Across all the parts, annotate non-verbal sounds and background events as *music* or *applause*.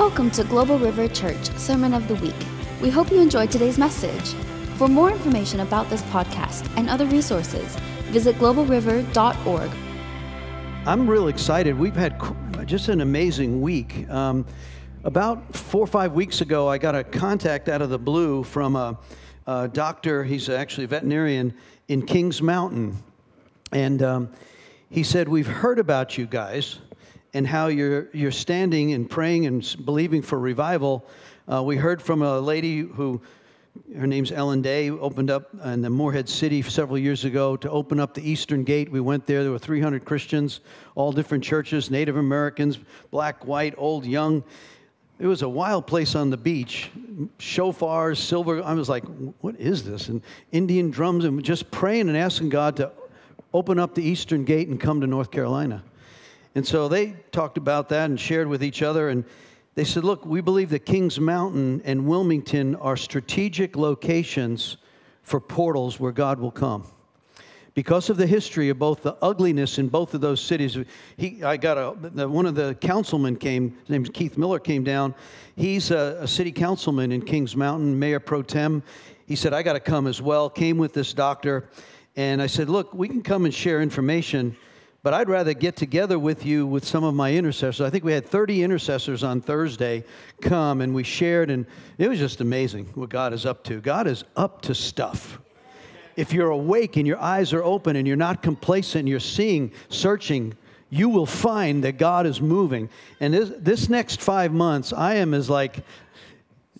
Welcome to Global River Church Sermon of the Week. We hope you enjoyed today's message. For more information about this podcast and other resources, visit globalriver.org. I'm real excited. We've had just an amazing week. Um, about four or five weeks ago, I got a contact out of the blue from a, a doctor. He's actually a veterinarian in Kings Mountain. And um, he said, We've heard about you guys and how you're, you're standing and praying and believing for revival. Uh, we heard from a lady who, her name's Ellen Day, opened up in the Morehead City several years ago to open up the Eastern Gate. We went there. There were 300 Christians, all different churches, Native Americans, black, white, old, young. It was a wild place on the beach. Shofars, silver. I was like, what is this? And Indian drums, and just praying and asking God to open up the Eastern Gate and come to North Carolina. And so they talked about that and shared with each other. And they said, Look, we believe that Kings Mountain and Wilmington are strategic locations for portals where God will come. Because of the history of both the ugliness in both of those cities, he, I got a, one of the councilmen came, his Keith Miller, came down. He's a, a city councilman in Kings Mountain, mayor pro tem. He said, I got to come as well. Came with this doctor. And I said, Look, we can come and share information but I'd rather get together with you with some of my intercessors. I think we had 30 intercessors on Thursday come and we shared, and it was just amazing what God is up to. God is up to stuff. If you're awake and your eyes are open and you're not complacent, you're seeing, searching, you will find that God is moving. And this, this next five months, I am as like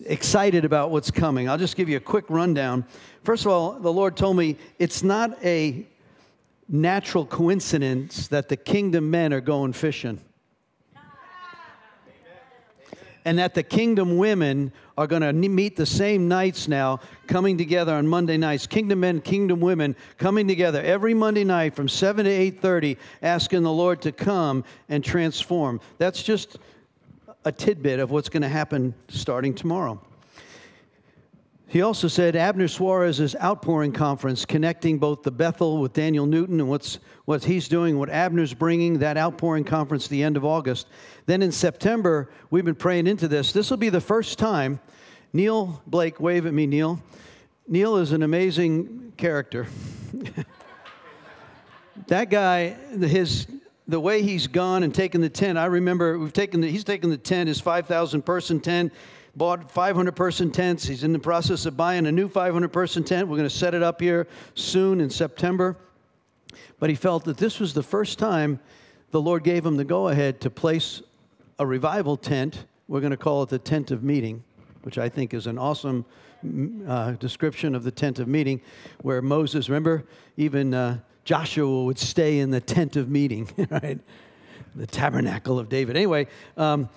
excited about what's coming. I'll just give you a quick rundown. First of all, the Lord told me it's not a natural coincidence that the kingdom men are going fishing. And that the kingdom women are going to meet the same nights now, coming together on Monday nights. Kingdom men, kingdom women coming together every Monday night from 7 to 8:30, asking the Lord to come and transform. That's just a tidbit of what's going to happen starting tomorrow. He also said Abner Suarez's outpouring conference, connecting both the Bethel with Daniel Newton and what's, what he's doing, what Abner's bringing, that outpouring conference the end of August. Then in September, we've been praying into this. This will be the first time. Neil Blake, wave at me, Neil. Neil is an amazing character. *laughs* that guy, his the way he's gone and taken the tent. I remember we've taken the, he's taken the tent, his 5,000 person tent bought 500 person tents. He's in the process of buying a new 500 person tent. We're going to set it up here soon in September. But he felt that this was the first time the Lord gave him the go ahead to place a revival tent. We're going to call it the tent of meeting, which I think is an awesome uh, description of the tent of meeting, where Moses, remember, even uh, Joshua would stay in the tent of meeting, *laughs* right? The tabernacle of David. Anyway, um,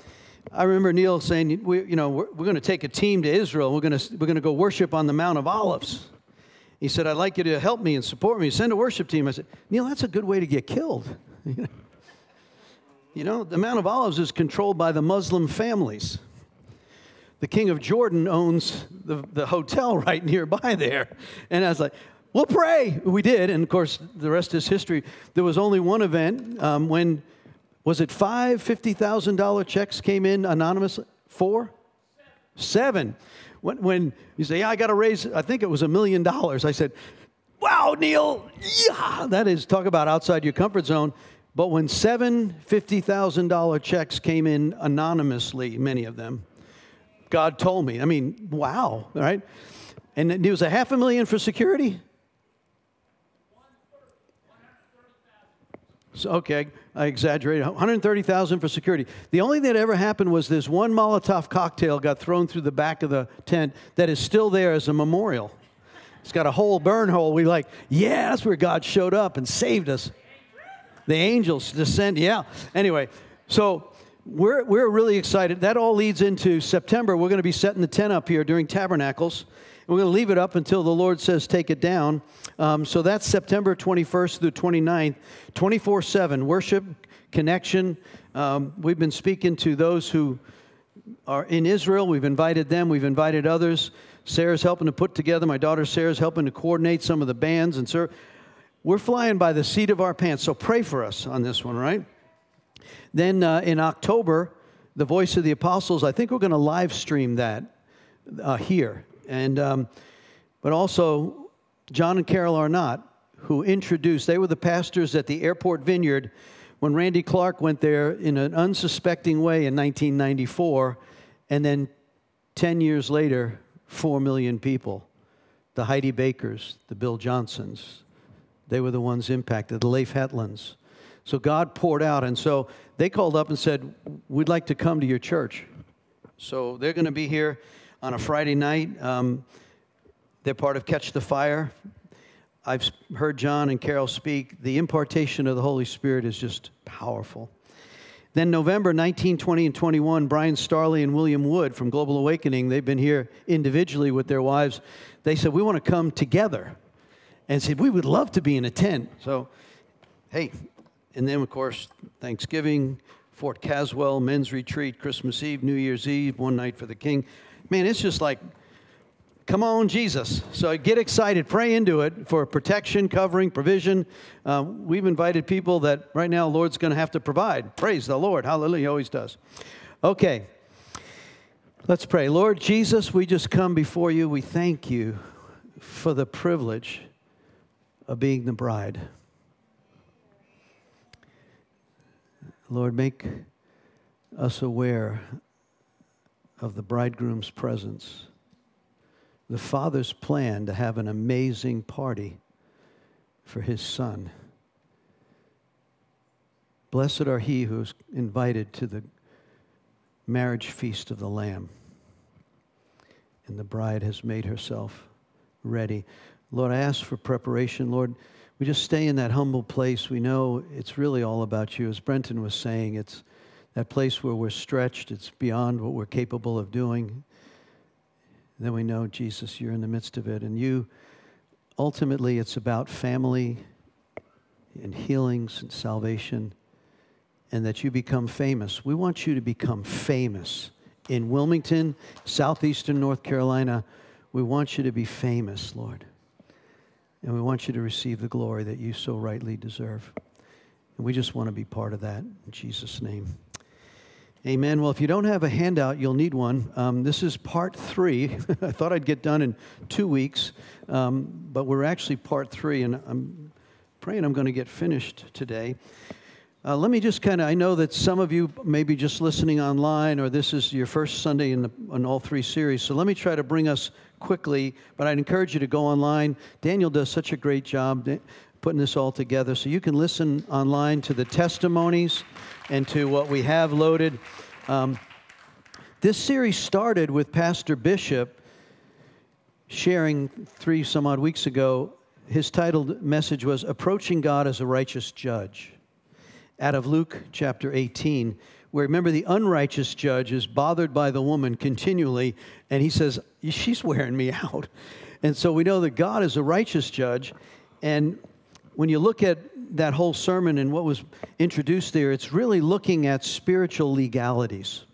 I remember Neil saying, we, you know, we're, we're going to take a team to Israel. We're going to, we're going to go worship on the Mount of Olives. He said, I'd like you to help me and support me. Send a worship team. I said, Neil, that's a good way to get killed. *laughs* you know, the Mount of Olives is controlled by the Muslim families. The king of Jordan owns the, the hotel *laughs* right nearby there. And I was like, we'll pray. We did. And of course, the rest is history. There was only one event um, when was it five $50,000 checks came in anonymously? Four? Seven. When, when you say, yeah, I got to raise, I think it was a million dollars. I said, wow, Neil, yeah, that is, talk about outside your comfort zone. But when seven $50,000 checks came in anonymously, many of them, God told me, I mean, wow, right? And it was a half a million for security? So, okay, I exaggerated. 130,000 for security. The only thing that ever happened was this one Molotov cocktail got thrown through the back of the tent that is still there as a memorial. It's got a whole burn hole. We like, yeah, that's where God showed up and saved us. The angels descend. Yeah. Anyway, so we're, we're really excited. That all leads into September. We're going to be setting the tent up here during Tabernacles. We're going to leave it up until the Lord says take it down. Um, so that's September 21st through 29th, 24 7. Worship, connection. Um, we've been speaking to those who are in Israel. We've invited them, we've invited others. Sarah's helping to put together, my daughter Sarah's helping to coordinate some of the bands. And sir, we're flying by the seat of our pants. So pray for us on this one, right? Then uh, in October, the voice of the apostles. I think we're going to live stream that uh, here. And, um, but also, John and Carol Arnott, who introduced, they were the pastors at the airport vineyard when Randy Clark went there in an unsuspecting way in 1994. And then 10 years later, 4 million people. The Heidi Bakers, the Bill Johnsons, they were the ones impacted, the Leif Hetlands. So God poured out. And so they called up and said, We'd like to come to your church. So they're going to be here on a Friday night. Um, they're part of Catch the Fire. I've heard John and Carol speak. The impartation of the Holy Spirit is just powerful. Then November 19, 20, and 21, Brian Starley and William Wood from Global Awakening, they've been here individually with their wives. They said, We want to come together. And said, We would love to be in a tent. So, hey, and then, of course, Thanksgiving, Fort Caswell, men's retreat, Christmas Eve, New Year's Eve, one night for the king. Man, it's just like, come on, Jesus. So get excited, pray into it for protection, covering, provision. Uh, we've invited people that right now, Lord's going to have to provide. Praise the Lord. Hallelujah. He always does. Okay. Let's pray. Lord Jesus, we just come before you. We thank you for the privilege of being the bride. Lord, make us aware of the bridegroom's presence, the Father's plan to have an amazing party for his Son. Blessed are he who is invited to the marriage feast of the Lamb. And the bride has made herself ready. Lord, I ask for preparation. Lord, we just stay in that humble place. We know it's really all about you. As Brenton was saying, it's that place where we're stretched, it's beyond what we're capable of doing. Then we know, Jesus, you're in the midst of it. And you, ultimately, it's about family and healings and salvation, and that you become famous. We want you to become famous in Wilmington, southeastern North Carolina. We want you to be famous, Lord. And we want you to receive the glory that you so rightly deserve. And we just want to be part of that in Jesus' name. Amen. Well, if you don't have a handout, you'll need one. Um, this is part three. *laughs* I thought I'd get done in two weeks, um, but we're actually part three, and I'm praying I'm going to get finished today. Uh, let me just kind of, I know that some of you may be just listening online, or this is your first Sunday in, the, in all three series. So let me try to bring us quickly, but I'd encourage you to go online. Daniel does such a great job putting this all together. So you can listen online to the testimonies and to what we have loaded. Um, this series started with Pastor Bishop sharing three some odd weeks ago. His titled message was Approaching God as a Righteous Judge out of Luke chapter 18, where remember the unrighteous judge is bothered by the woman continually, and he says, She's wearing me *laughs* out. And so we know that God is a righteous judge. And when you look at that whole sermon and what was introduced there, it's really looking at spiritual legalities.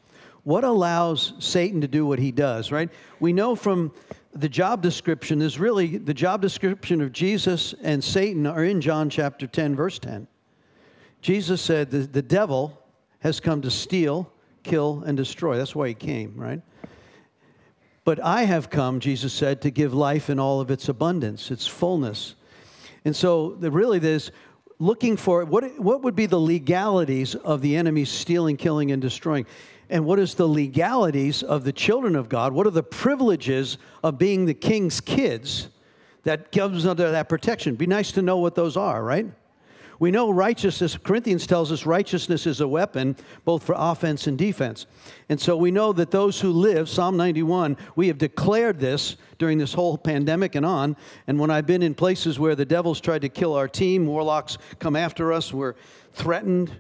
What allows Satan to do what he does, right? We know from the job description is really the job description of Jesus and Satan are in John chapter 10, verse 10. Jesus said the, the devil has come to steal, kill, and destroy. That's why he came, right? But I have come, Jesus said, to give life in all of its abundance, its fullness. And so, the, really, there's looking for what, what would be the legalities of the enemy stealing, killing, and destroying? And what is the legalities of the children of God? What are the privileges of being the king's kids that comes under that protection? Be nice to know what those are, right? We know righteousness, Corinthians tells us righteousness is a weapon both for offense and defense. And so we know that those who live, Psalm 91, we have declared this during this whole pandemic and on. And when I've been in places where the devil's tried to kill our team, warlocks come after us, we're threatened.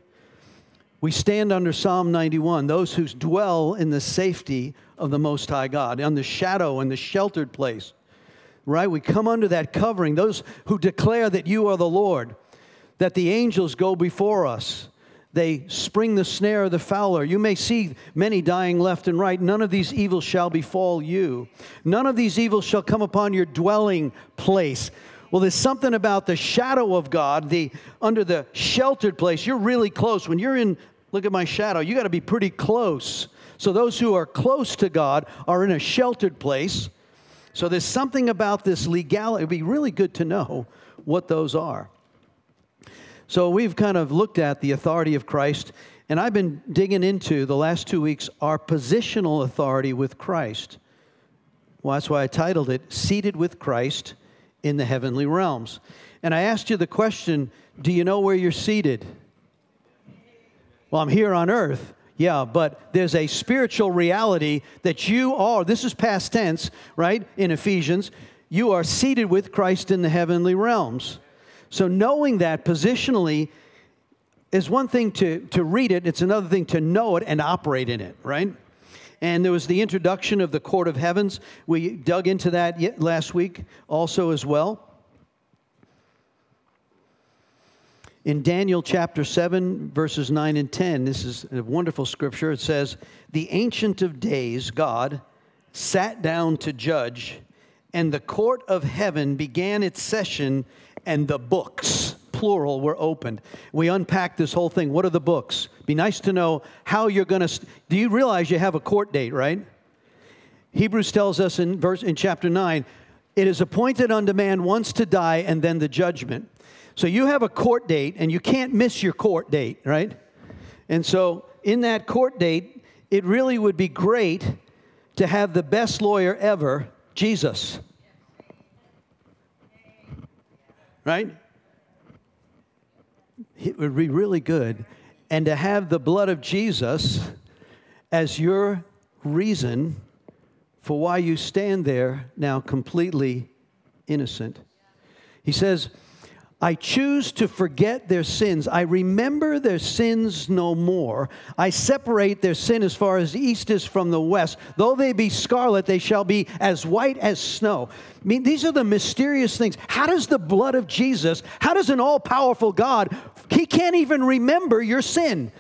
We stand under Psalm 91, those who dwell in the safety of the Most High God, on the shadow and the sheltered place. Right? We come under that covering, those who declare that you are the Lord that the angels go before us. They spring the snare of the fowler. You may see many dying left and right. None of these evils shall befall you. None of these evils shall come upon your dwelling place. Well, there's something about the shadow of God, the under the sheltered place. You're really close. When you're in Look at my shadow. You got to be pretty close. So those who are close to God are in a sheltered place. So there's something about this legality. It'd be really good to know what those are. So we've kind of looked at the authority of Christ, and I've been digging into the last two weeks our positional authority with Christ. Well, that's why I titled it Seated with Christ in the Heavenly Realms. And I asked you the question Do you know where you're seated? Well, I'm here on earth. Yeah, but there's a spiritual reality that you are, this is past tense, right? In Ephesians, you are seated with Christ in the heavenly realms. So knowing that positionally is one thing to, to read it, it's another thing to know it and operate in it, right? And there was the introduction of the court of heavens. We dug into that last week also as well. In Daniel chapter 7, verses 9 and 10, this is a wonderful scripture. It says, The Ancient of Days, God, sat down to judge, and the court of heaven began its session, and the books, plural, were opened. We unpacked this whole thing. What are the books? Be nice to know how you're going to. St- Do you realize you have a court date, right? Hebrews tells us in verse in chapter 9, it is appointed unto man once to die and then the judgment. So you have a court date, and you can't miss your court date, right? And so in that court date, it really would be great to have the best lawyer ever, Jesus. Right? It would be really good. And to have the blood of Jesus as your reason for why you stand there now completely innocent. He says, I choose to forget their sins. I remember their sins no more. I separate their sin as far as the east is from the west. Though they be scarlet, they shall be as white as snow. I mean, these are the mysterious things. How does the blood of Jesus, how does an all powerful God, he can't even remember your sin?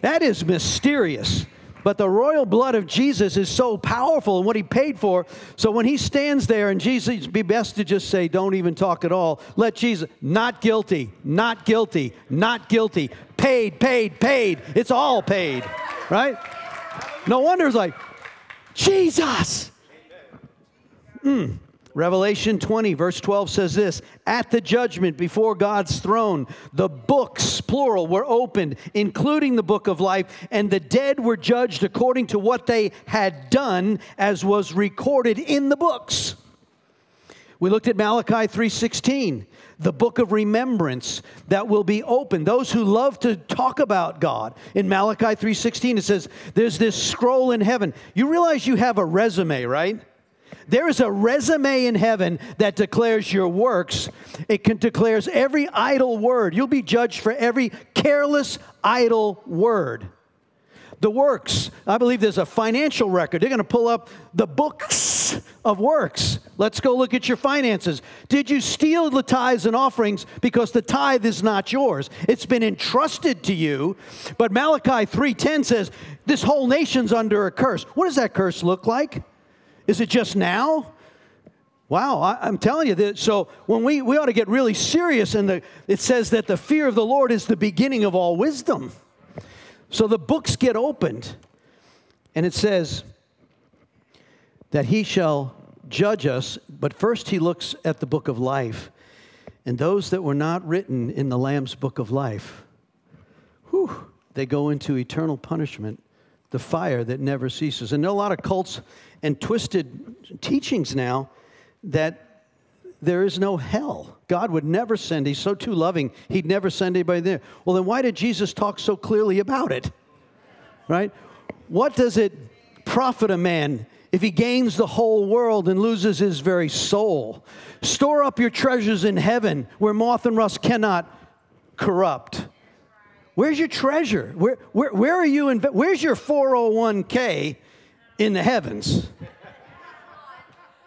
That is mysterious. But the royal blood of Jesus is so powerful and what he paid for. So when he stands there and Jesus, it'd be best to just say, don't even talk at all. Let Jesus, not guilty, not guilty, not guilty. Paid, paid, paid. It's all paid, right? No wonder it's like, Jesus. Mm. Revelation 20, verse 12 says this At the judgment before God's throne, the books, plural, were opened, including the book of life, and the dead were judged according to what they had done, as was recorded in the books. We looked at Malachi 3:16, the book of remembrance that will be open. Those who love to talk about God. In Malachi 3:16 it says there's this scroll in heaven. You realize you have a resume, right? There is a resume in heaven that declares your works. It can, declares every idle word. You'll be judged for every careless, idle word. The works, I believe there's a financial record. They're going to pull up the books of works. Let's go look at your finances. Did you steal the tithes and offerings because the tithe is not yours? It's been entrusted to you. But Malachi 3:10 says this whole nation's under a curse. What does that curse look like? Is it just now? Wow, I, am telling you that. So when we, we ought to get really serious, and it says that the fear of the Lord is the beginning of all wisdom. So the books get opened, and it says that he shall judge us, but first he looks at the book of life. And those that were not written in the Lamb's book of life, whew, they go into eternal punishment, the fire that never ceases. And a lot of cults and twisted teachings now that there is no hell. God would never send, He's so too loving, He'd never send anybody there. Well, then why did Jesus talk so clearly about it? Right? What does it profit a man if he gains the whole world and loses his very soul? Store up your treasures in heaven where moth and rust cannot corrupt. Where's your treasure? Where, where, where are you? Inve- where's your 401k in the heavens.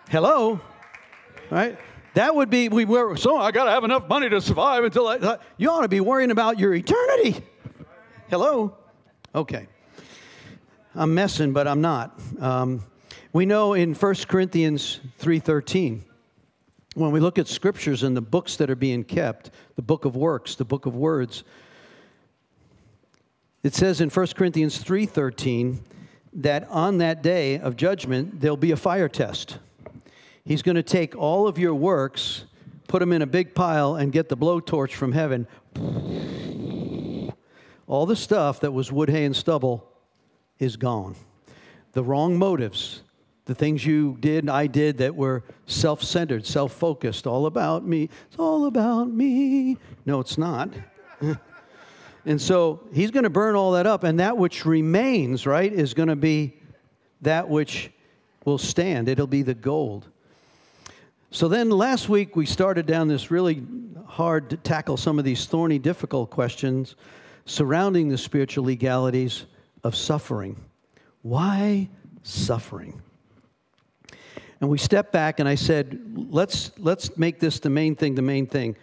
Hello? Right? That would be, we were, so I got to have enough money to survive until I, you ought to be worrying about your eternity. Hello? Okay. I'm messing, but I'm not. Um, we know in 1 Corinthians 3.13, when we look at scriptures and the books that are being kept, the book of works, the book of words, It says in 1 Corinthians 3:13 that on that day of judgment there'll be a fire test. He's going to take all of your works, put them in a big pile and get the blowtorch from heaven. All the stuff that was wood, hay and stubble is gone. The wrong motives, the things you did, I did that were self centered, self focused, all about me. It's all about me. No, it's not. *laughs* And so he's going to burn all that up, and that which remains, right, is going to be that which will stand. It'll be the gold. So then last week we started down this really hard to tackle some of these thorny, difficult questions surrounding the spiritual legalities of suffering. Why suffering? And we stepped back and I said, let's, let's make this the main thing, the main thing.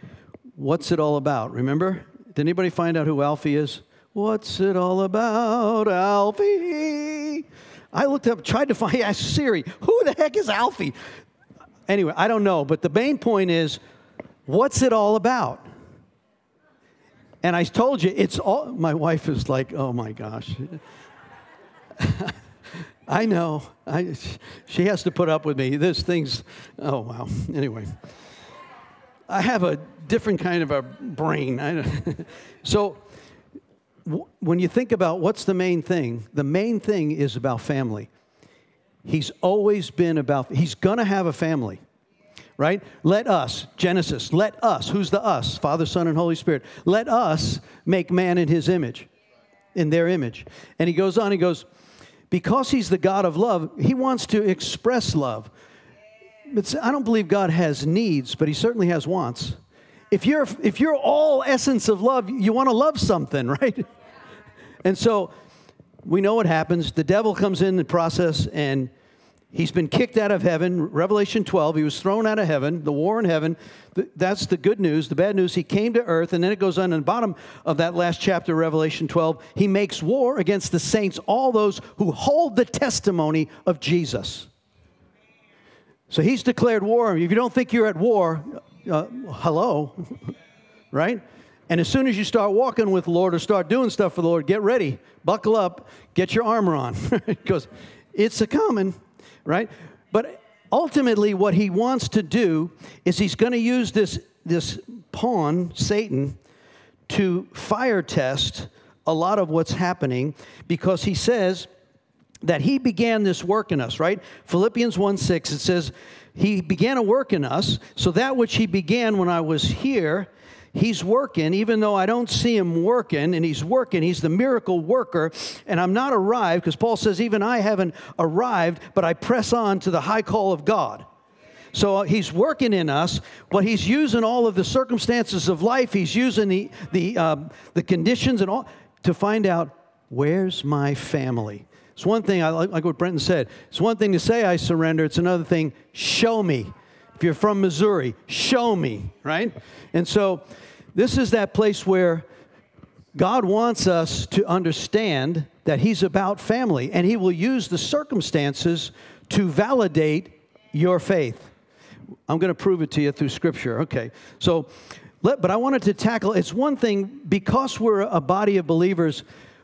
What's it all about? Remember? Did anybody find out who Alfie is? What's it all about, Alfie? I looked up, tried to find, *laughs* asked Siri, who the heck is Alfie? Anyway, I don't know, but the main point is, what's it all about? And I told you, it's all, my wife is like, oh my gosh. *laughs* I know. I, she has to put up with me. This thing's, oh wow. Anyway. I have a different kind of a brain. *laughs* so, w- when you think about what's the main thing, the main thing is about family. He's always been about, he's gonna have a family, right? Let us, Genesis, let us, who's the us? Father, Son, and Holy Spirit. Let us make man in his image, in their image. And he goes on, he goes, because he's the God of love, he wants to express love. But I don't believe God has needs, but He certainly has wants. If you're, if you're all essence of love, you want to love something, *laughs* right? And so we know what happens. The devil comes in the process and he's been kicked out of heaven. Revelation 12, he was thrown out of heaven, the war in heaven. That's the good news. The bad news, he came to earth, and then it goes on in the bottom of that last chapter, Revelation 12. He makes war against the saints, all those who hold the testimony of Jesus. So he's declared war. If you don't think you're at war, uh, hello, *laughs* right? And as soon as you start walking with the Lord or start doing stuff for the Lord, get ready, buckle up, get your armor on, *laughs* because it's a coming, right? But ultimately, what he wants to do is he's going to use this this pawn, Satan, to fire test a lot of what's happening, because he says that he began this work in us, right? Philippians 1 6, it says, He began a work in us. So that which He began when I was here, He's working, even though I don't see Him working, and He's working. He's the miracle worker, and I'm not arrived, because Paul says, Even I haven't arrived, but I press on to the high call of God. So uh, he's working in us, but he's using all of the circumstances of life. He's using the the uh, the conditions and all to find out where's my family. It's one thing, I like, like what Brenton said, it's one thing to say I surrender, it's another thing, show me. If you're from Missouri, show me, right? And so this is that place where God wants us to understand that He's about family, and He will use the circumstances to validate your faith. I'm going to prove it to you through Scripture. Okay, so, but I wanted to tackle it's one thing because we're a body of believers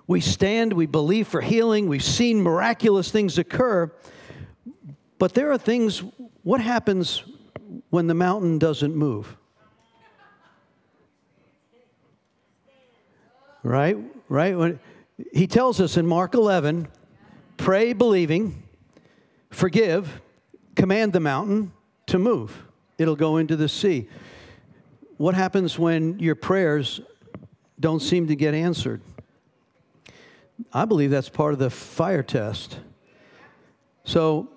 we stand, we believe for healing, we've seen miraculous things occur. But there are things, what happens when the mountain doesn't move? Right? Right? When, he tells us in Mark 11 pray believing, forgive, command the mountain to move. It'll go into the sea. What happens when your prayers don't seem to get answered? I believe that's part of the fire test. So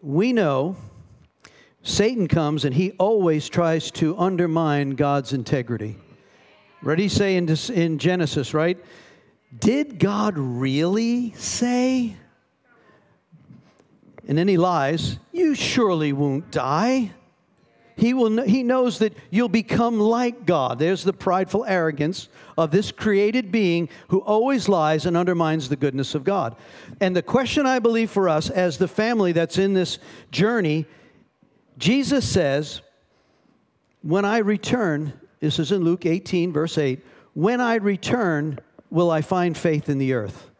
we know Satan comes and he always tries to undermine God's integrity. Ready? Say in, in Genesis, right? Did God really say? And then he lies, You surely won't die. He, will, he knows that you'll become like God. There's the prideful arrogance of this created being who always lies and undermines the goodness of God. And the question I believe for us as the family that's in this journey, Jesus says, When I return, this is in Luke 18, verse 8, when I return, will I find faith in the earth?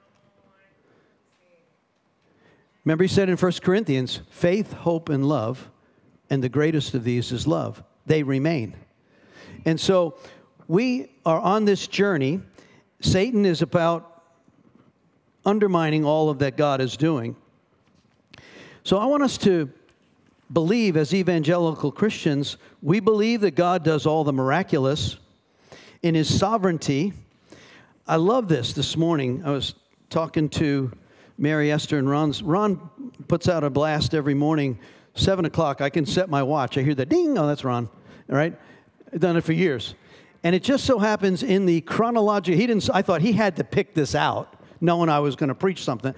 Remember, he said in 1 Corinthians faith, hope, and love, and the greatest of these is love. They remain. And so we are on this journey. Satan is about undermining all of that God is doing. So I want us to believe, as evangelical Christians, we believe that God does all the miraculous in his sovereignty. I love this this morning. I was talking to Mary Esther and Ron's. Ron puts out a blast every morning, 7 o'clock. I can set my watch. I hear the ding. Oh, that's Ron. All right? I've done it for years. And it just so happens in the chronology, he didn't, I thought he had to pick this out, knowing I was going to preach something.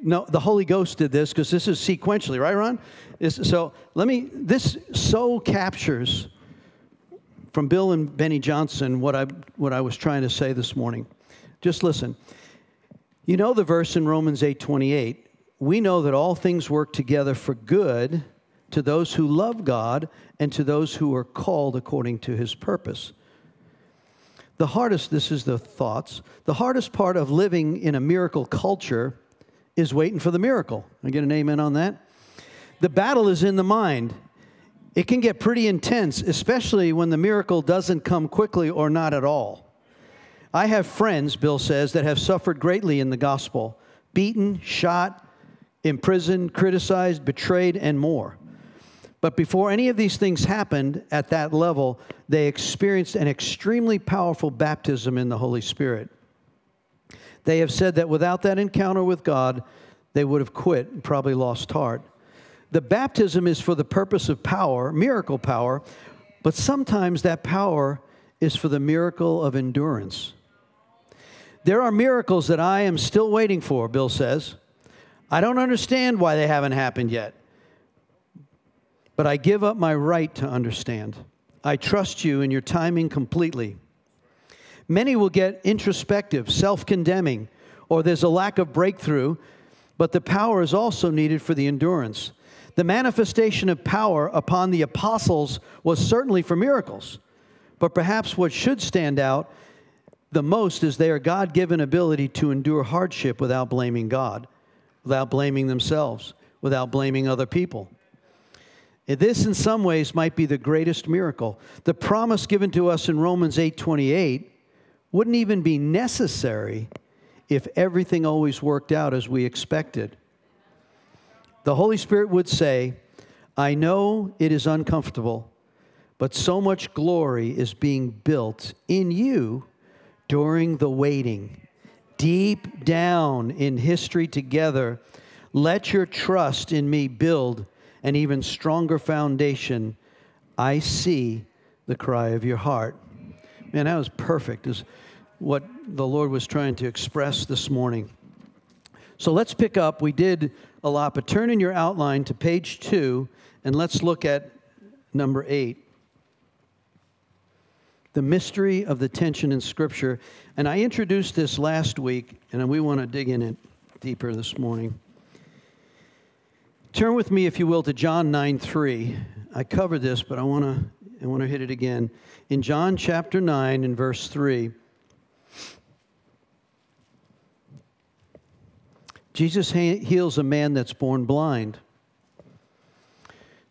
No, the Holy Ghost did this because this is sequentially, right, Ron? so let me, this so captures from Bill and Beni Johnson what I, what I was trying to say this morning. Just listen. You know the verse in Romans 8 28. We know that all things work together for good to those who love God and to those who are called according to his purpose. The hardest, this is the thoughts, the hardest part of living in a miracle culture is waiting for the miracle. I get an amen on that? The battle is in the mind. It can get pretty intense, especially when the miracle doesn't come quickly or not at all. I have friends, Bill says, that have suffered greatly in the gospel beaten, shot, imprisoned, criticized, betrayed, and more. But before any of these things happened at that level, they experienced an extremely powerful baptism in the Holy Spirit. They have said that without that encounter with God, they would have quit and probably lost heart. The baptism is for the purpose of power, miracle power, but sometimes that power is for the miracle of endurance. There are miracles that I am still waiting for, Bill says. I don't understand why they haven't happened yet. But I give up my right to understand. I trust you in your timing completely. Many will get introspective, self condemning, or there's a lack of breakthrough, but the power is also needed for the endurance. The manifestation of power upon the apostles was certainly for miracles, but perhaps what should stand out the most is their God given ability to endure hardship without blaming God, without blaming themselves, without blaming other people. This in some ways might be the greatest miracle. The promise given to us in Romans 8:28 wouldn't even be necessary if everything always worked out as we expected. The Holy Spirit would say, I know it is uncomfortable, but so much glory is being built in you during the waiting. Deep down in history together, let your trust in me build an even stronger foundation. I see the cry of your heart. Man, that was perfect, is what the Lord was trying to express this morning. So let's pick up. We did a lot, but turn in your outline to page two and let's look at number eight the mystery of the tension in Scripture. And I introduced this last week, and we want to dig in it deeper this morning. Turn with me, if you will, to John 9 3. I covered this, but I want to I want to hit it again. In John chapter 9 and verse 3, Jesus heals a man that's born blind.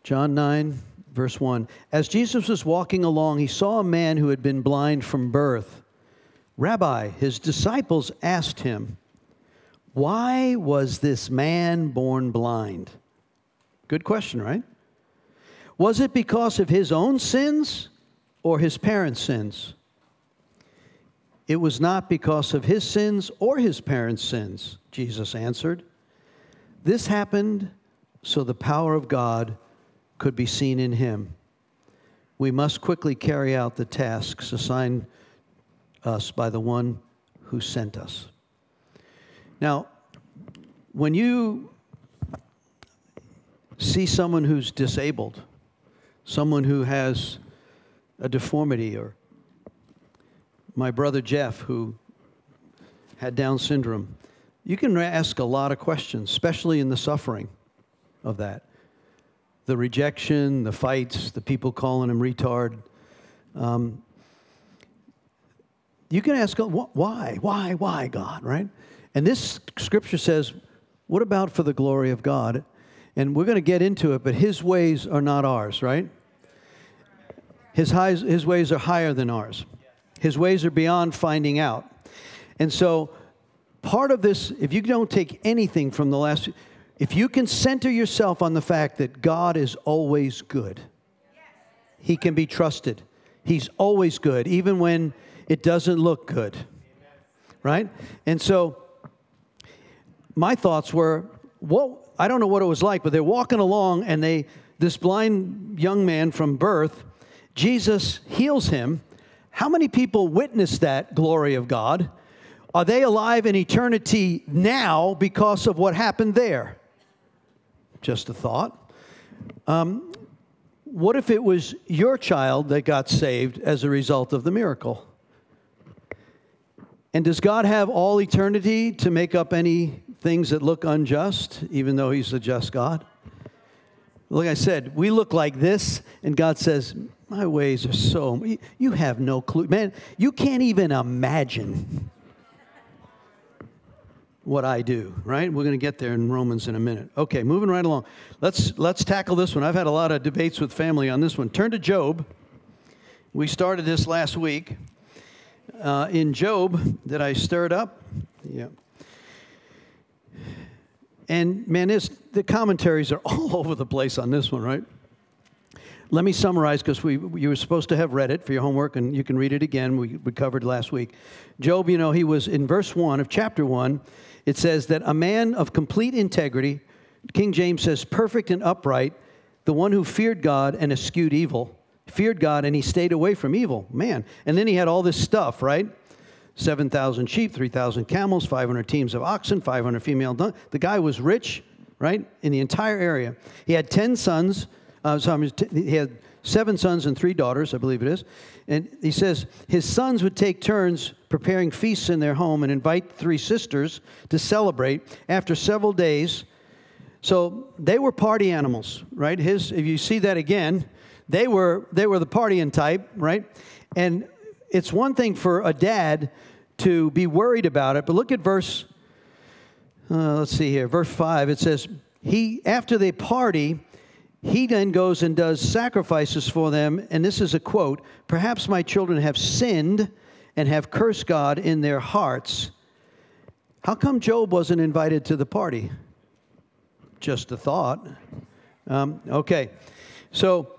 John 9, verse 1. As Jesus was walking along, he saw a man who had been blind from birth. Rabbi, his disciples asked him, Why was this man born blind? Good question, right? Was it because of his own sins or his parents' sins? It was not because of his sins or his parents' sins, Jesus answered. This happened so the power of God could be seen in him. We must quickly carry out the tasks assigned us by the one who sent us. Now, when you see someone who's disabled, someone who has a deformity, or my brother Jeff, who had Down syndrome, you can ask a lot of questions, especially in the suffering of that the rejection, the fights, the people calling him retard. Um, you can ask, why, why, why, God, right? And this scripture says, what about for the glory of God? And we're going to get into it, but his ways are not ours, right? His, highs, his ways are higher than ours. His ways are beyond finding out. And so, part of this, if you don't take anything from the last, if you can center yourself on the fact that God is always good, He can be trusted. He's always good, even when it doesn't look good. Right? And so, my thoughts were, well, I don't know what it was like, but they're walking along and they, this blind young man from birth, Jesus heals him. How many people witnessed that glory of God? Are they alive in eternity now because of what happened there? Just a thought. Um, what if it was your child that got saved as a result of the miracle? And does God have all eternity to make up any things that look unjust, even though He's a just God? Like I said, we look like this, and God says, My ways are so, you have no clue. Man, you can't even imagine what I do, right? We're going to get there in Romans in a minute. Okay, moving right along. Let's let's tackle this one. I've had a lot of debates with family on this one. Turn to Job. We started this last week. Uh, in Job, that I stirred up. Yeah. And man, this, the commentaries are *laughs* all over the place on this one, right? Let me summarize because we you were supposed to have read it for your homework, and you can read it again. We, we covered last week. Job, you know, he was in verse one of chapter one. It says that a man of complete integrity, King James says, perfect and upright, the one who feared God and eschewed evil, feared God and he stayed away from evil. Man, and then he had all this stuff, right? 7,000 sheep, 3,000 camels, 500 teams of oxen, 500 female donkeys. The guy was rich, right, in the entire area. He had 10 sons. Uh, so he had seven sons and three daughters, I believe it is. And he says his sons would take turns preparing feasts in their home and invite three sisters to celebrate after several days. So they were party animals, right? His, if you see that again, they were, they were the partying type, right? And it's one thing for a dad to be worried about it, but look at verse, uh, let's see here, verse 5. It says, he, after they party, he then goes and does sacrifices for them. And this is a quote Perhaps my children have sinned and have cursed God in their hearts. How come Job wasn't invited to the party? Just a thought. Um, okay. So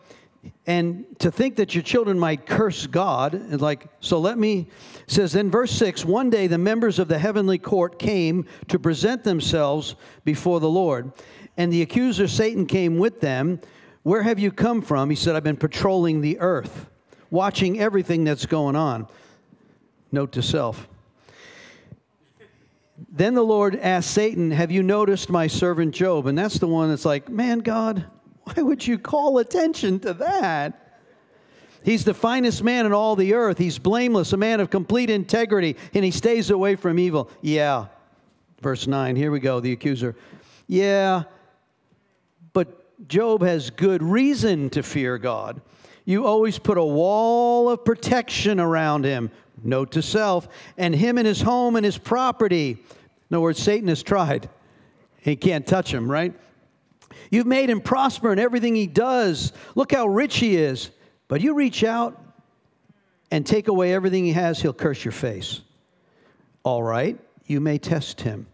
and to think that your children might curse God, like, so let me, says in verse 6 one day the members of the heavenly court came to present themselves before the Lord, and the accuser Satan came with them. Where have you come from? He said, I've been patrolling the earth, watching everything that's going on. Note to self. Then the Lord asked Satan, Have you noticed my servant Job? And that's the one that's like, Man, God, *laughs* why would you call attention to that? He's the finest man in all the earth. He's blameless, a man of complete integrity, and he stays away from evil. Yeah. Verse 9, here we go, the accuser. Yeah, but Job has good reason to fear God. You always put a wall of protection around him. Note to self, and him and his home and his property. In other words, Satan has tried. He can't touch him, right? You've made him prosper in everything he does. Look how rich he is. But you reach out and take away everything he has, he'll curse your face. All right, you may test him.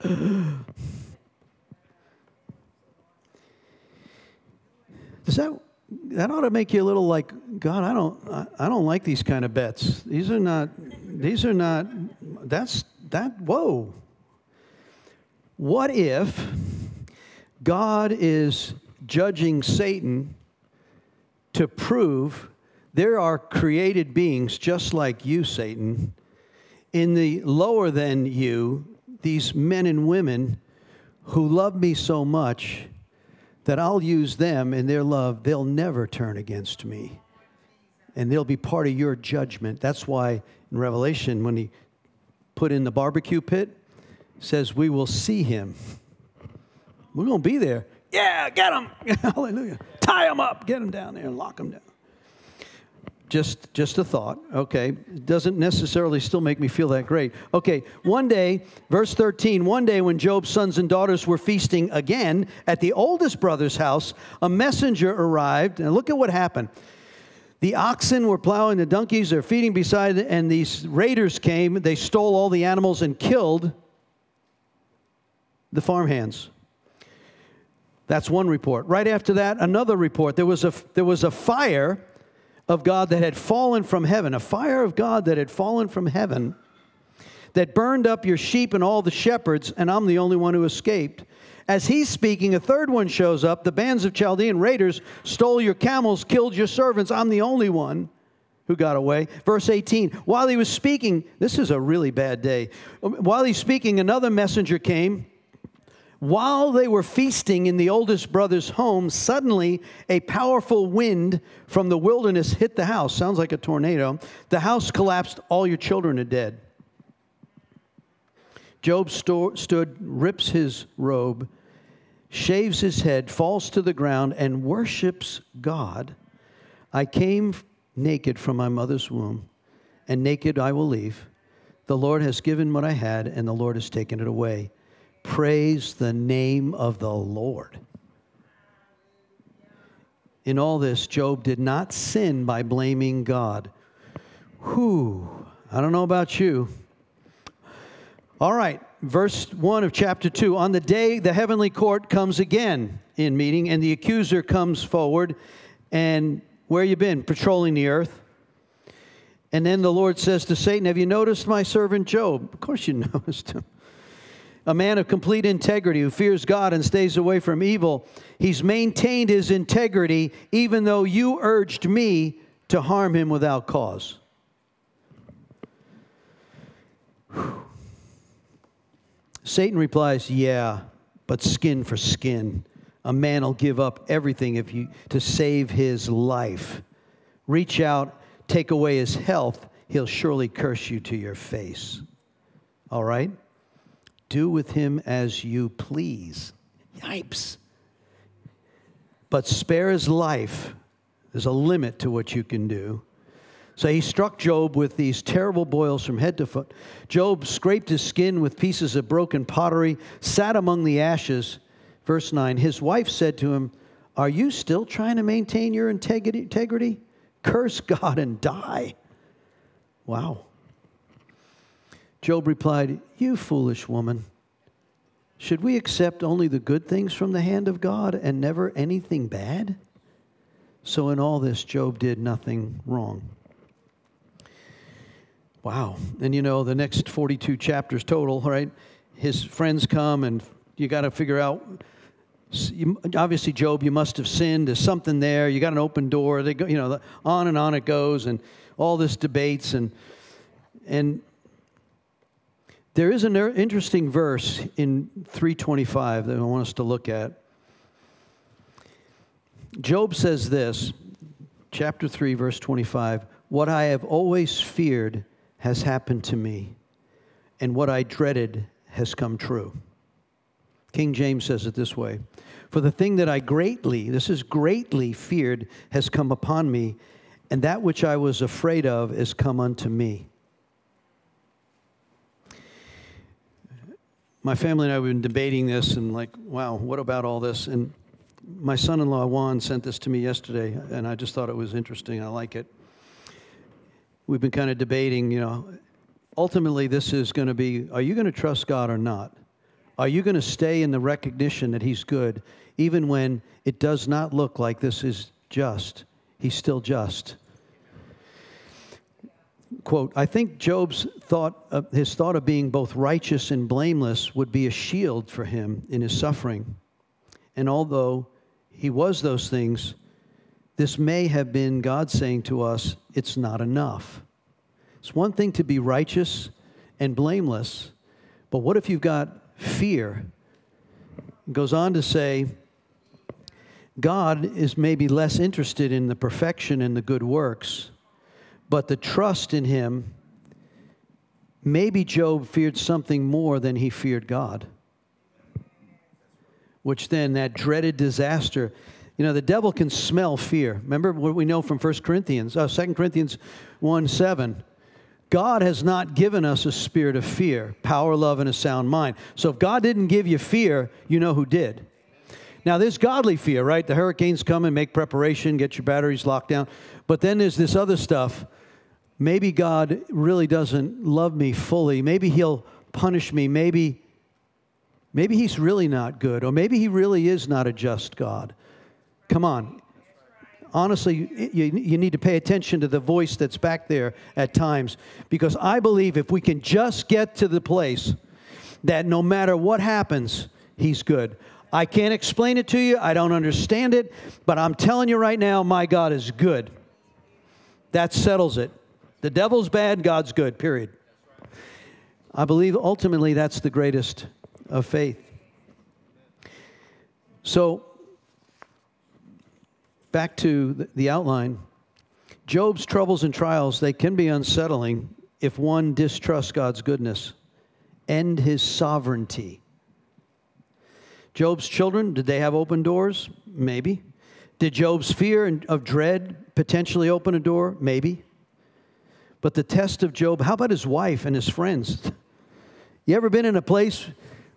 *sighs* Does that that ought to make you a little like God? I don't I, I don't like these kind of bets. These are not these are not that's that whoa. What if God is judging Satan to prove there are created beings just like you, Satan, in the lower than you, these men and women who love me so much that I'll use them in their love. They'll never turn against me. And they'll be part of your judgment. That's why in Revelation, when he put in the barbecue pit, says, We will see him we're going to be there. Yeah, get them. *laughs* Hallelujah. Tie them up. Get them down there and lock them down. Just, just a thought. Okay. It doesn't necessarily still make me feel that great. Okay. One day, verse 13, one day when Job's sons and daughters were feasting again at the oldest brother's house, a messenger arrived. And look at what happened. The oxen were plowing, the donkeys are feeding beside, and these raiders came. They stole all the animals and killed the farmhands. That's one report. Right after that, another report. There was a, there was a fire of God that had fallen from heaven, a fire of God that had fallen from heaven that burned up your sheep and all the shepherds, and I'm the only one who escaped. As he's speaking, a third one shows up. The bands of Chaldean raiders stole your camels, killed your servants. I'm the only one who got away. Verse 18, while he was speaking, this is a really bad day. Um, while he's speaking, another messenger came while they were feasting in the oldest brother's home, suddenly a powerful wind from the wilderness hit the house. Sounds like a tornado. The house collapsed, all your children are dead. Job sto- stood, rips his robe, shaves his head, falls to the ground, and worships God. I came naked from my mother's womb, and naked I will leave. The Lord has given what I had, and the Lord has taken it away. Praise the name of the Lord. In all this, Job did not sin by blaming God. Whew, I don't know about you. All right, verse 1 of chapter 2. On the day the heavenly court comes again in meeting, and the accuser comes forward, and where you been? Patrolling the earth. And then the Lord says to Satan, Have you noticed my servant Job? Of course you *laughs* noticed him a man of complete integrity who fears God and stays away from evil. He's maintained his integrity even though you urged me to harm him without cause. Satan replies, Yeah, but skin for skin. A man will give up everything if you to save his life. Reach out, take away his health, he'll surely curse you to your face. All right? Do with him as you please. Yipes. But spare his life. There's a limit to what you can do. So he struck Job with these terrible boils from head to foot. Job scraped his skin with pieces of broken pottery, sat among the ashes. Verse 9 His wife said to him, Are you still trying to maintain your integrity? Curse God and die. Wow. Job replied, You foolish woman. Should we accept only the good things from the hand of God and never anything bad? So, in all this, Job did nothing wrong. Wow. And you know, the next 42 chapters total, right? His friends come, and you got to figure out. Obviously, Job, you must have sinned. There's something there. You got an open door. They go, you know, on and on it goes, and all this debates, and and there is an interesting verse in 325 that I want us to look at. Job says this, chapter 3, verse 25 What I have always feared has happened to me, and what I dreaded has come true. King James says it this way For the thing that I greatly, this is greatly feared, has come upon me, and that which I was afraid of is come unto me. My family and I have been debating this and like, wow, what about all this? And my son-in-law Juan sent this to me yesterday, and I just thought it was interesting. I like it. We've been kind of debating, you know, ultimately this is going to be: Are you going to trust God or not? Are you going to stay in the recognition that He's good, even when it does not look like this is just? He's still just quote, I think Job's thought, of, his thought of being both righteous and blameless would be a shield for him in his suffering. And although he was those things, this may have been God saying to us, it's not enough. It's one thing to be righteous and blameless, but what if you've got fear? Goes on to say, God is maybe less interested in the perfection and the good works but the trust in him, maybe Job feared something more than he feared God. Which then, that dreaded disaster, You know, the devil can smell fear. Remember what we know from 1 Corinthians, uh, 2 Corinthians 1 7. God has not given us a spirit of fear, power, love, and a sound mind. So if God didn't give you fear, you know who did. Now, there's godly fear, right? The hurricanes come and make preparation, get your batteries locked down. But then there's this other stuff. Maybe God really doesn't love me fully. Maybe He'll punish me. Maybe, maybe He's really not good. Or maybe He really is not a just God. Come on. Honestly, you, you need to pay attention to the voice that's back there at times. Because I believe if we can just get to the place that no matter what happens, He's good. I can't explain it to you. I don't understand it. But I'm telling you right now, my God is good. That settles it. The devil's bad, God's good, period. I believe ultimately that's the greatest of faith. So, back to the outline Job's troubles and trials, they can be unsettling if one distrusts God's goodness and his sovereignty. Job's children, did they have open doors? Maybe. Did Job's fear of dread potentially open a door? Maybe. But the test of Job, how about his wife and his friends? You ever been in a place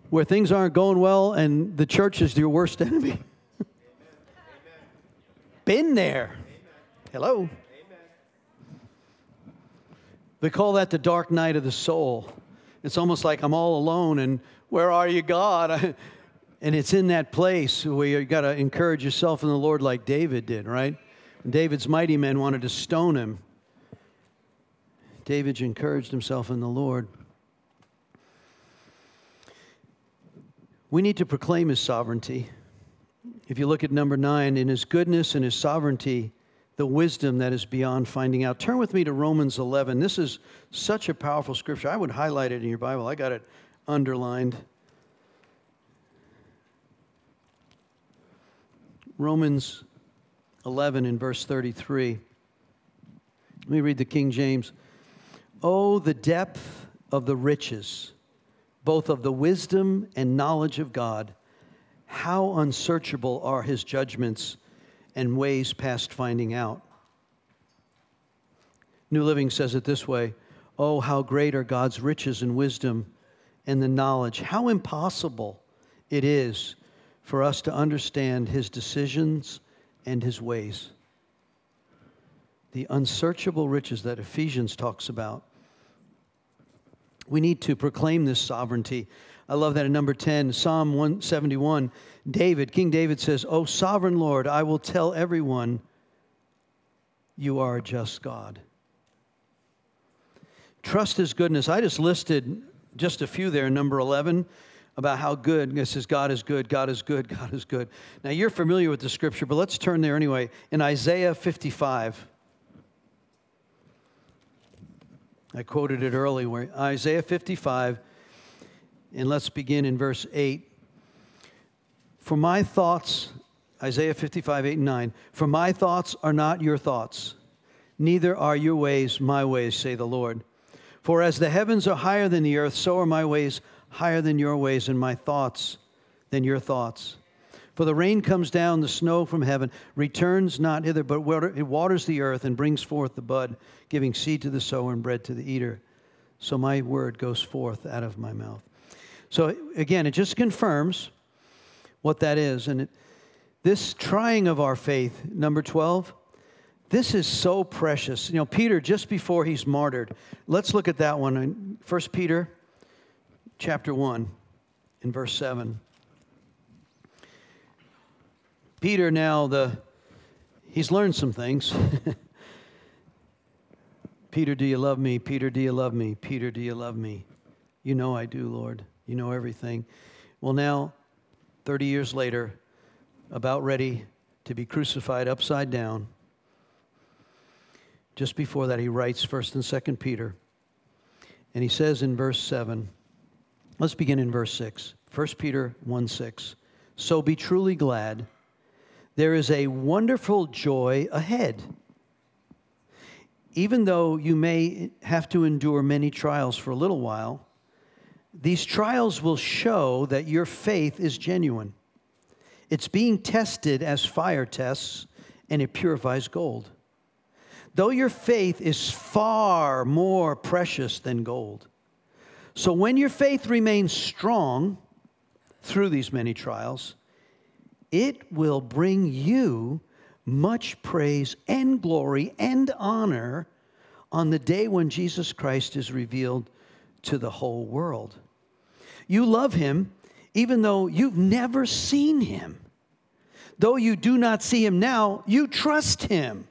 where things aren't going well and the church is your worst enemy? *laughs* Been there. Hello. They call that the dark night of the soul. It's almost like I'm all alone and where are you, God? *laughs* And it's in that place where you got to encourage yourself in the Lord like David did, right? David's mighty men wanted to stone him. David encouraged himself in the Lord. We need to proclaim his sovereignty. If you look at number nine, in his goodness and his sovereignty, the wisdom that is beyond finding out. Turn with me to Romans 11. This is such a powerful scripture. I would highlight it in your Bible. I got it underlined. Romans 11 in verse 33. Let me read the King James. Oh, the depth of the riches, both of the wisdom and knowledge of God. How unsearchable are his judgments and ways past finding out. New Living says it this way Oh, how great are God's riches and wisdom and the knowledge. How impossible it is for us to understand his decisions and his ways. The unsearchable riches that Ephesians talks about. We need to proclaim this sovereignty. I love that in number 10, Psalm 171, David, King David says, O sovereign Lord, I will tell everyone you are a just God. Trust his goodness. I just listed just a few there, number 11 about how good. It says, God is good, God is good, *laughs* God is good. Now, you're familiar with the scripture, but let's turn there anyway. In Isaiah 55, I quoted it earlier, Isaiah 55, and let's begin in verse 8. For my thoughts, Isaiah 55, 8 and 9, for my thoughts are not your thoughts, neither are your ways my ways, say the Lord. For as the heavens are higher than the earth, so are my ways higher than your ways, and my thoughts than your thoughts. For the rain comes down, the snow from heaven, returns not hither, but it waters the earth and brings forth the bud, giving seed to the sower and bread to the eater. So my word goes forth out of my mouth. So again, it just confirms what that is. And it, this trying of our faith, number 12, this is so precious. You know, Peter, just before he's martyred, let's look at that one. First Peter chapter 1 in verse 7. Peter now the he's learned some things. *laughs* Peter, do you love me? Peter, do you love me? Peter, do you love me? You know I do, Lord. You know everything. Well, now, 30 years later, about ready to be crucified upside down, just before that, he writes 1st and 2nd Peter. And he says in verse 7, Let's begin in verse 6. 1 Peter 1 6. So be truly glad. There is a wonderful joy ahead. Even though you may have to endure many trials for a little while, these trials will show that your faith is genuine. It's being tested as fire tests, and it purifies gold. Though your faith is far more precious than gold. So when your faith remains strong through these many trials, it will bring you much praise and glory and honor on the day when Jesus Christ is revealed to the whole world. You love him even though you've never seen him. Though you do not see him now, you trust him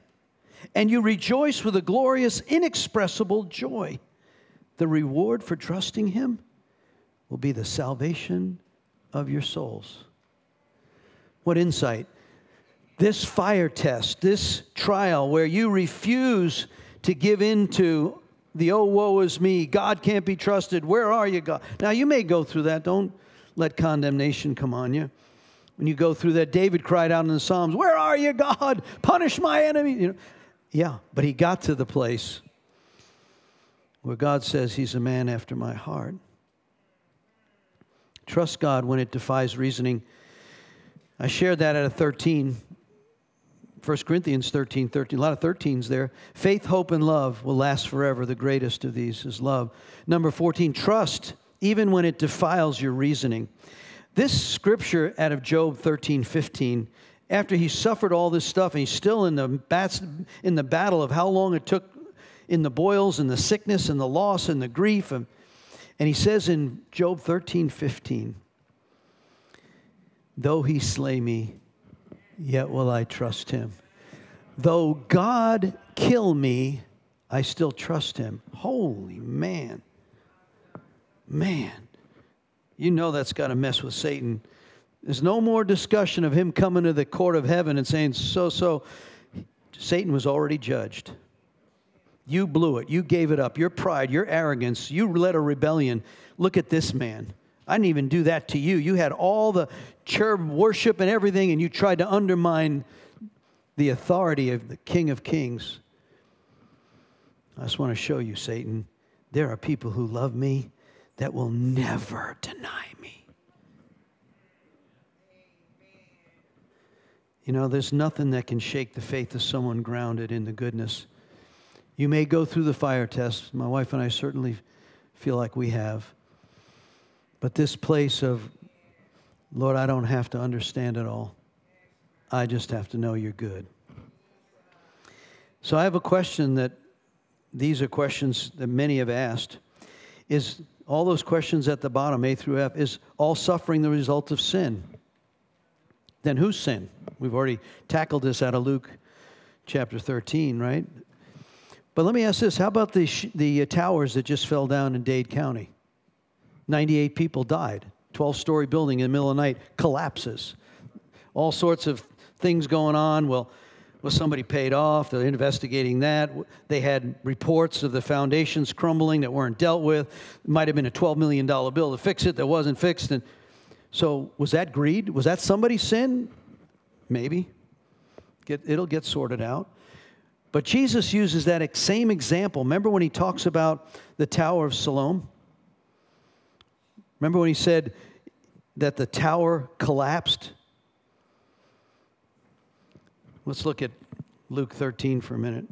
and you rejoice with a glorious, inexpressible joy. The reward for trusting him will be the salvation of your souls. What insight! This fire test, this trial where you refuse to give in to the oh, woe is me, God can't be trusted, where are you, God? Now, you may go through that. Don't let condemnation come on you. When you go through that, David cried out in the Psalms, Where are you, God? Punish my enemy. You know, yeah, but he got to the place where God says he's a man after my heart. Trust God when it defies reasoning. I shared that at a 13. 1 Corinthians 13, 13, a lot of 13s there. Faith, hope, and love will last forever. The greatest of these is love. Number 14, trust even when it defiles your reasoning. This scripture out of Job 13, 15, after he suffered all this stuff and he's still in the, bats, in the battle of how long it took in the boils and the sickness and the loss and the grief. And, and he says in Job 13, 15, Though he slay me, yet will I trust him. Though God kill me, I still trust him. Holy man. Man, you know that's got to mess with Satan. There's no more discussion of him coming to the court of heaven and saying, So, so. Satan was already judged. You blew it. You gave it up. Your pride, your arrogance, you led a rebellion. Look at this man. I didn't even do that to you. You had all the cherub worship and everything, and you tried to undermine the authority of the King of Kings. I just want to show you, Satan, there are people who love me that will never deny me. You know, there's nothing that can shake the faith of someone grounded in the goodness. You may go through the fire test. My wife and I certainly feel like we have. But this place of, Lord, I don't have to understand it all. I just have to know you're good. So I have a question that these are questions that many have asked. Is all those questions at the bottom, A through F, is all suffering the result of sin? Then whose sin? We've already tackled this out of Luke chapter 13, right? But let me ask this how about the, sh- the towers that just fell down in Dade County? 98 people died. 12 story building in the middle of the night collapses. All sorts of things going on. Well, was somebody paid off? They're investigating that. They had reports of the foundations crumbling that weren't dealt with. It might have been a $12 million bill to fix it that wasn't fixed. And so, was that greed? Was that somebody's sin? Maybe. Get, it'll get sorted out. But Jesus uses that same example. Remember when he talks about the Tower of Siloam? Remember when he said that the tower collapsed? Let's look at Luke 13 for a minute.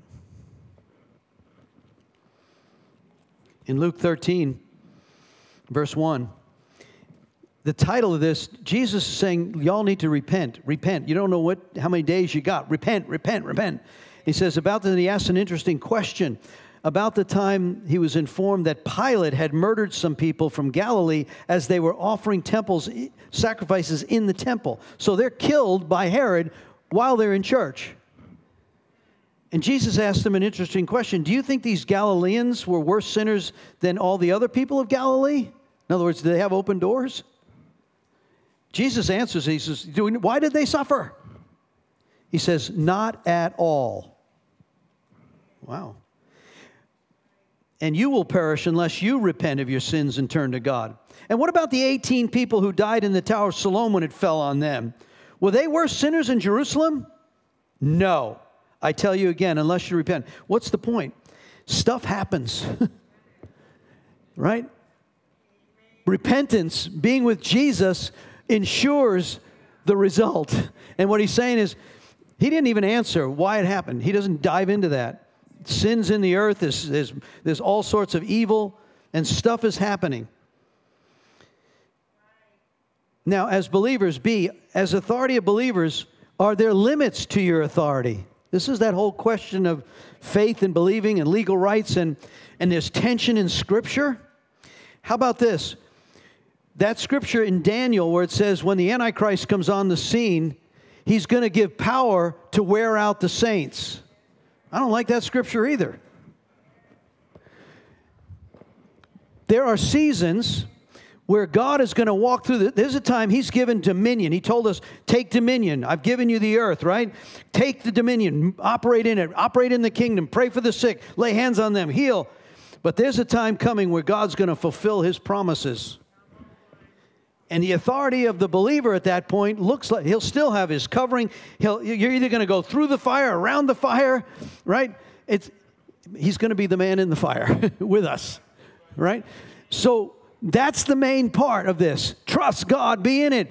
In Luke 13, verse 1, the title of this, Jesus is saying, Y'all need to repent. Repent. You don't know what how many days you got. Repent, repent, repent. He says, about that, he asks an interesting question about the time he was informed that Pilate had murdered some people from Galilee as they were offering temples sacrifices in the temple. So they're killed by Herod while they're in church. And Jesus asked them an interesting question Do you think these Galileans were worse sinners than all the other people of Galilee? In other words, do they have open doors? Jesus answers, He says, Why did they suffer? He says, Not at all. Wow and you will perish unless you repent of your sins and turn to God. And what about the 18 people who died in the Tower of Siloam when it fell on them? Were they worse sinners in Jerusalem? No. I tell you again, unless you repent. What's the point? Stuff happens. *laughs* right? Repentance, being with Jesus, ensures the result. And what he's saying is, he didn't even answer why it happened. He doesn't dive into that. Sins in the earth, there's, there's, there's all sorts of evil, and stuff is happening. Now, as believers, B, as authority of believers, are there limits to your authority? This is that whole question of faith and believing and legal rights, and, and there's tension in Scripture. How about this? That scripture in Daniel, where it says, when the Antichrist comes on the scene, he's going to give power to wear out the saints. I don't like that scripture either. There are seasons where God is going to walk through the, there's a time he's given dominion. He told us, take dominion. I've given you the earth, right? Take the dominion, operate in it, operate in the kingdom, pray for the sick, lay hands on them, heal. But there's a time coming where God's going to fulfill his promises. And the authority of the believer at that point looks like he'll still have his covering. He'll, you're either going to go through the fire, around the fire, right? It's, he's going to be the man in the fire *laughs* with us, right? So that's the main part of this. Trust God, be in it.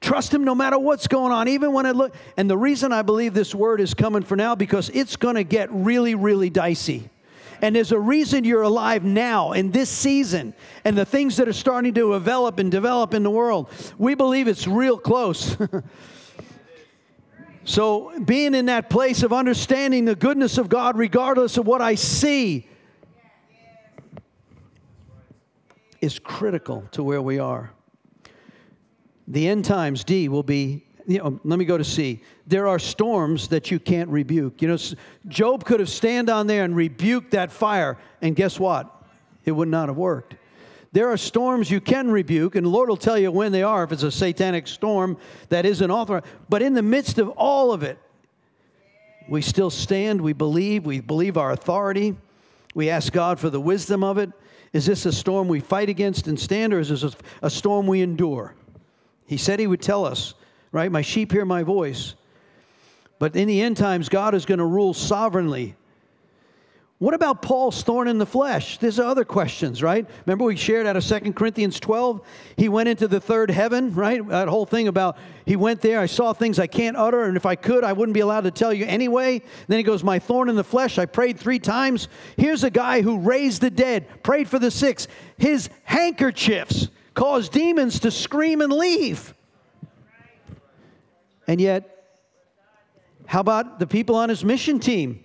Trust Him no matter what's going on, even when it look. And the reason I believe this word is coming for now because it's going to get really, really dicey. And there's a reason you're alive now in this season and the things that are starting to develop and develop in the world. We believe it's real close. *laughs* so, being in that place of understanding the goodness of God, regardless of what I see, is critical to where we are. The end times, D, will be you know, let me go to C. There are storms that you can't rebuke. You know, Job could have stand on there and rebuked that fire, and guess what? It would not have worked. There are storms you can rebuke, and the Lord will tell you when they are if it's a satanic storm that isn't authorized. But in the midst of all of it, we still stand, we believe, we believe our authority. We ask God for the wisdom of it. Is this a storm we fight against and stand, or is this a, a storm we endure? He said He would tell us right? My sheep hear my voice. But in the end times, God is going to rule sovereignly. What about Paul's thorn in the flesh? There's other questions, right? Remember we shared out of Second Corinthians 12? He went into the third heaven, right? That whole thing about he went there, I saw things I can't utter, and if I could, I wouldn't be allowed to tell you anyway. Then he goes, My thorn in the flesh, I prayed three times. Here's a guy who raised the dead, prayed for the sick. His handkerchiefs caused demons to scream and leave. And yet, how about the people on his mission team?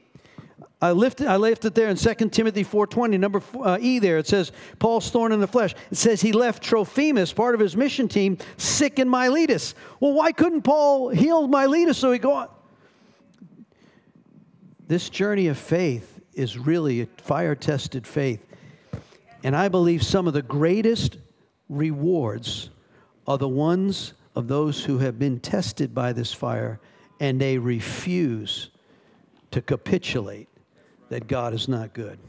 I lifted, I left it there in 2 Timothy 4.20, number uh, E there. It says, Paul's thorn in the flesh. It says he left Trophimus, part of his mission team, sick in Miletus. Well, why couldn't Paul heal Miletus so he go on? This journey of faith is really a fire-tested faith. And I believe some of the greatest rewards are the ones of those who have been tested by this fire and they refuse to capitulate that God is not good.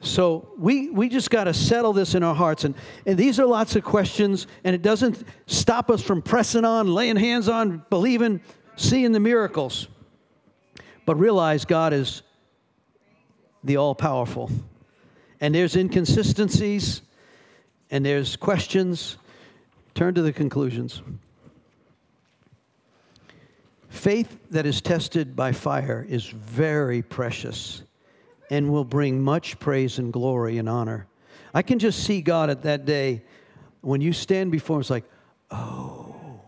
So we, we just got to settle this in our hearts. And, and these are lots of questions, and it doesn't stop us from pressing on, laying hands on, believing, seeing the miracles. But realize God is the all powerful. And there's inconsistencies, and there's questions, Turn to the conclusions. Faith that is tested by fire is very precious and will bring much praise and glory and honor. I can just see God at that day when you stand before him, it's like, oh,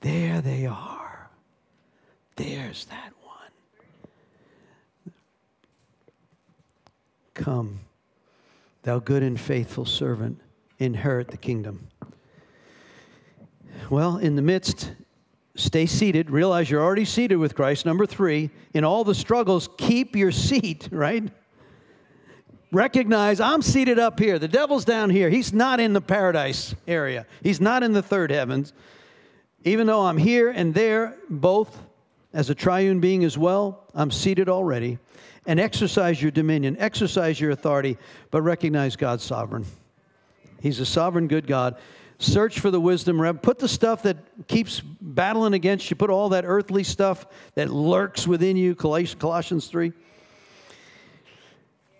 there they are. There's that one. Come, thou good and faithful servant, inherit the kingdom. Well, in the midst, stay seated. Realize you're already seated with Christ. Number three, in all the struggles, keep your seat, *laughs* right? Recognize I'm seated up here. The devil's down here. He's not in the paradise area, he's not in the third heavens. Even though I'm here and there, both as a triune being as well, I'm seated already. And exercise your dominion, exercise your authority, but recognize God's sovereign. He's a sovereign, good God. Search for the wisdom. Put the stuff that keeps battling against you, put all that earthly stuff that lurks within you, Colossians 3.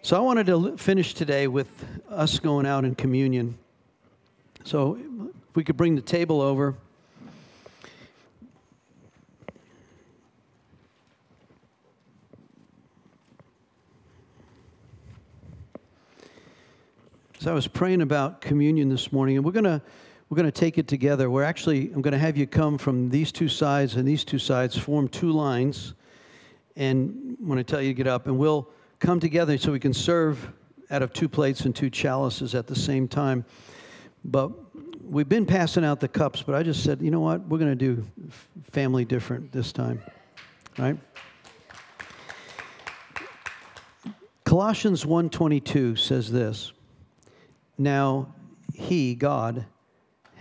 So I wanted to finish today with us going out in communion. So If we could bring the table over. So I was praying about communion this morning, and we're gonna we're gonna take it together. We're actually I'm gonna have you come from these two sides and these two sides, form two lines, and when I tell you to get up, and we'll come together so we can serve out of two plates and two chalices at the same time. But we've been passing out the cups, but I just said, you know what? We're gonna do family different this time, right? Colossians 1:22 says this. Now he, God,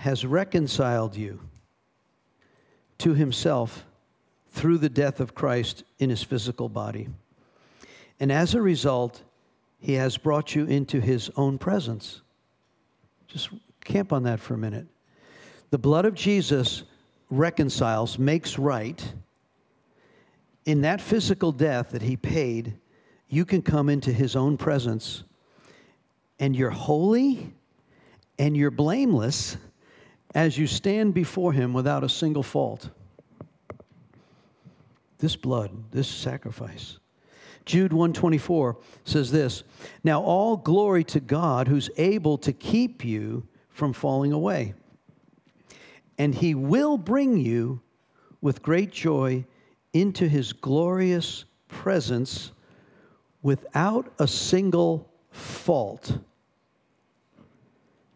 has reconciled you to himself through the death of Christ in his physical body. And as a result, he has brought you into his own presence. Just camp on that for a minute. The blood of Jesus reconciles, makes right. In that physical death that he paid, you can come into his own presence and you're holy and you're blameless as you stand before him without a single fault. This blood, this sacrifice. Jude 124 says this, "Now all glory to God who's able to keep you from falling away. And he will bring you with great joy into his glorious presence without a single fault."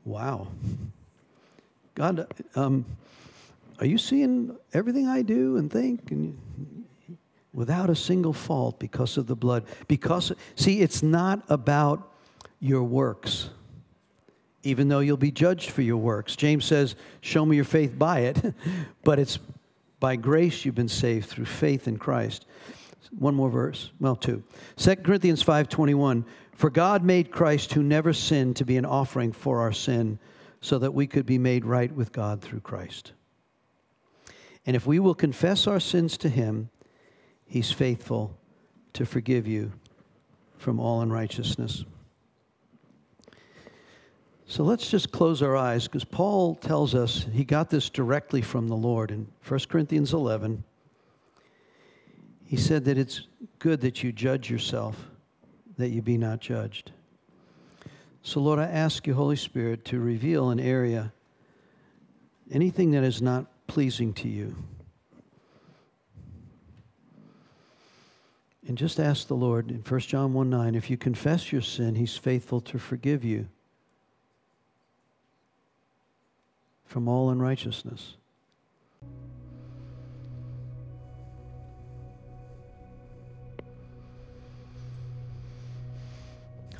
Wow. God, um, are you seeing everything I do and think? And without a single fault because of the blood. Because, see, it's not about your works, even though you'll be judged for your works. James says, Show me your faith by it, *laughs* but it's by grace you've been saved through faith in Christ. One more verse, well, two. 2 Corinthians 5:21. For God made Christ, who never sinned, to be an offering for our sin, so that we could be made right with God through Christ. And if we will confess our sins to Him, He's faithful to forgive you from all unrighteousness. So let's just close our eyes because Paul tells us he got this directly from the Lord in 1 Corinthians 11. He said that it's good that you judge yourself that you be not judged. So, Lord, I ask you, Holy Spirit, to reveal an area, anything that is not pleasing to you. And just ask the Lord in 1 John 1 9, if you confess your sin, he's faithful to forgive you from all unrighteousness.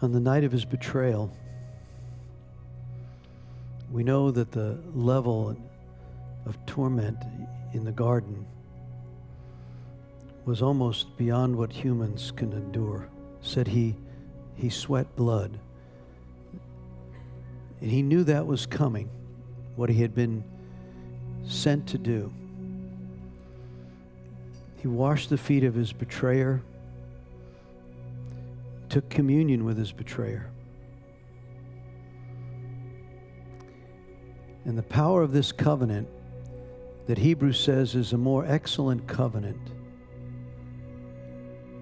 On the night of his betrayal, we know that the level of torment in the garden was almost beyond what humans can endure. Said he, he sweat blood. And he knew that was coming, what he had been sent to do. He washed the feet of his betrayer took communion with his betrayer. And the power of this covenant that Hebrews says is a more excellent covenant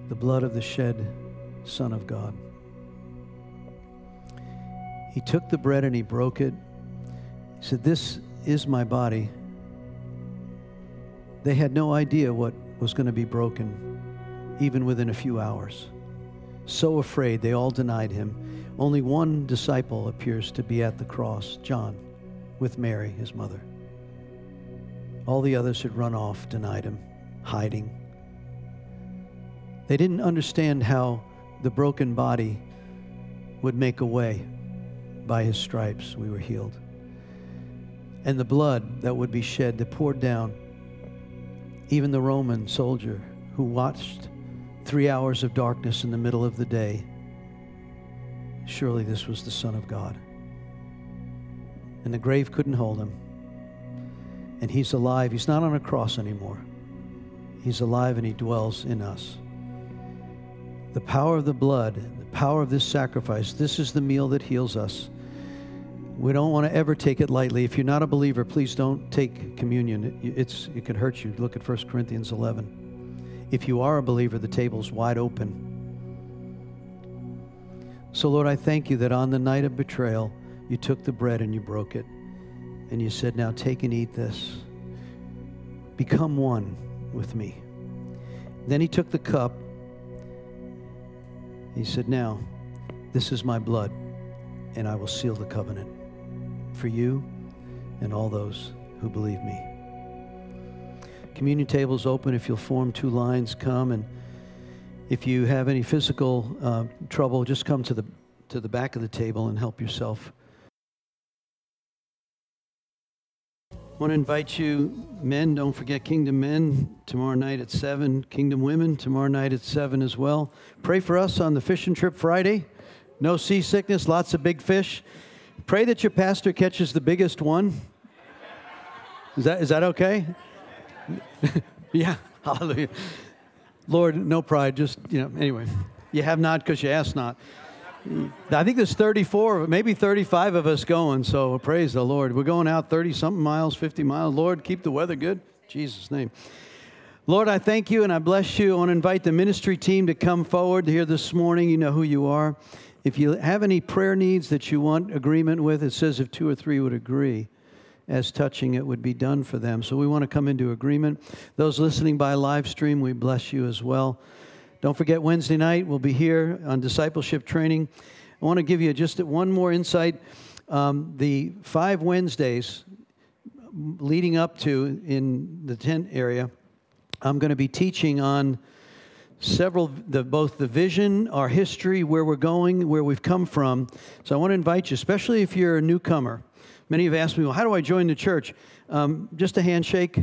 the blood of the shed Son of God. He took the bread and he broke it. He said, This is my body. They had no idea what was going to be broken, even within a few hours so afraid they all denied him. Only one disciple appears to be at the cross, John, with Mary, his mother. All the others had run off, denied him, hiding. They didn't understand how the broken body would make a way. By his stripes, we were healed. And the blood that would be shed, that poured down, even the Roman soldier who watched three hours of darkness in the middle of the day. Surely this was the Son of God. And the grave couldn't hold him. And he's alive. He's not on a cross anymore. He's alive and he dwells in us. The power of the blood, the power of this sacrifice, this is the meal that heals us. We don't want to ever take it lightly. If you're not a believer, please don't take communion. It, it's, it can hurt you. Look at 1 Corinthians 11. If you are a believer, the table's wide open. So, Lord, I thank you that on the night of betrayal, you took the bread and you broke it. And you said, Now take and eat this. Become one with me. Then he took the cup. He said, Now, this is my blood, and I will seal the covenant for you and all those who believe me. Communion table is open. If you'll form two lines, come. And if you have any physical uh, trouble, just come to the, to the back of the table and help yourself. I want to invite you, men, don't forget Kingdom Men tomorrow night at 7, Kingdom Women tomorrow night at 7 as well. Pray for us on the fishing trip Friday. No seasickness, lots of big fish. Pray that your pastor catches the biggest one. Is that, is that okay? *laughs* yeah, *laughs* hallelujah. Lord, no pride, just, you know, anyway. You have not because you ask not. I think there's 34, maybe 35 of us going, so praise the Lord. We're going out 30 something miles, 50 miles. Lord, keep the weather good. Jesus' name. Lord, I thank you and I bless you. I want to invite the ministry team to come forward here this morning. You know who you are. If you have any prayer needs that you want agreement with, it says if two or three would agree as touching it would be done for them. So we want to come into agreement. Those listening by live stream, we bless you as well. Don't forget, Wednesday night, we'll be here on discipleship training. I want to give you just one more insight. Um, the five Wednesdays leading up to in the tent area, I'm going to be teaching on several the, both the vision our history where we're going where we've come from so i want to invite you especially if you're a newcomer many have asked me well how do i join the church um, just a handshake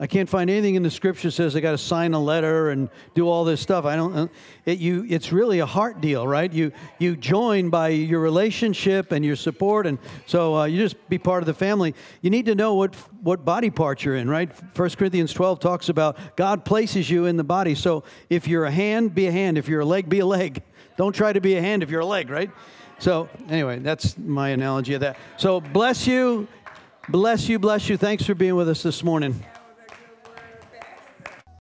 I can't find anything in the scripture says I got to sign a letter and do all this stuff. I don't. Uh, it, you, it's really a heart deal, right? You you join by your relationship and your support, and so uh, you just be part of the family. You need to know what what body part you're in, right? First Corinthians 12 talks about God places you in the body. So if you're a hand, be a hand. If you're a leg, be a leg. Don't try to be a hand if you're a leg, right? So anyway, that's my analogy of that. So bless you, bless you, bless you. Thanks for being with us this morning.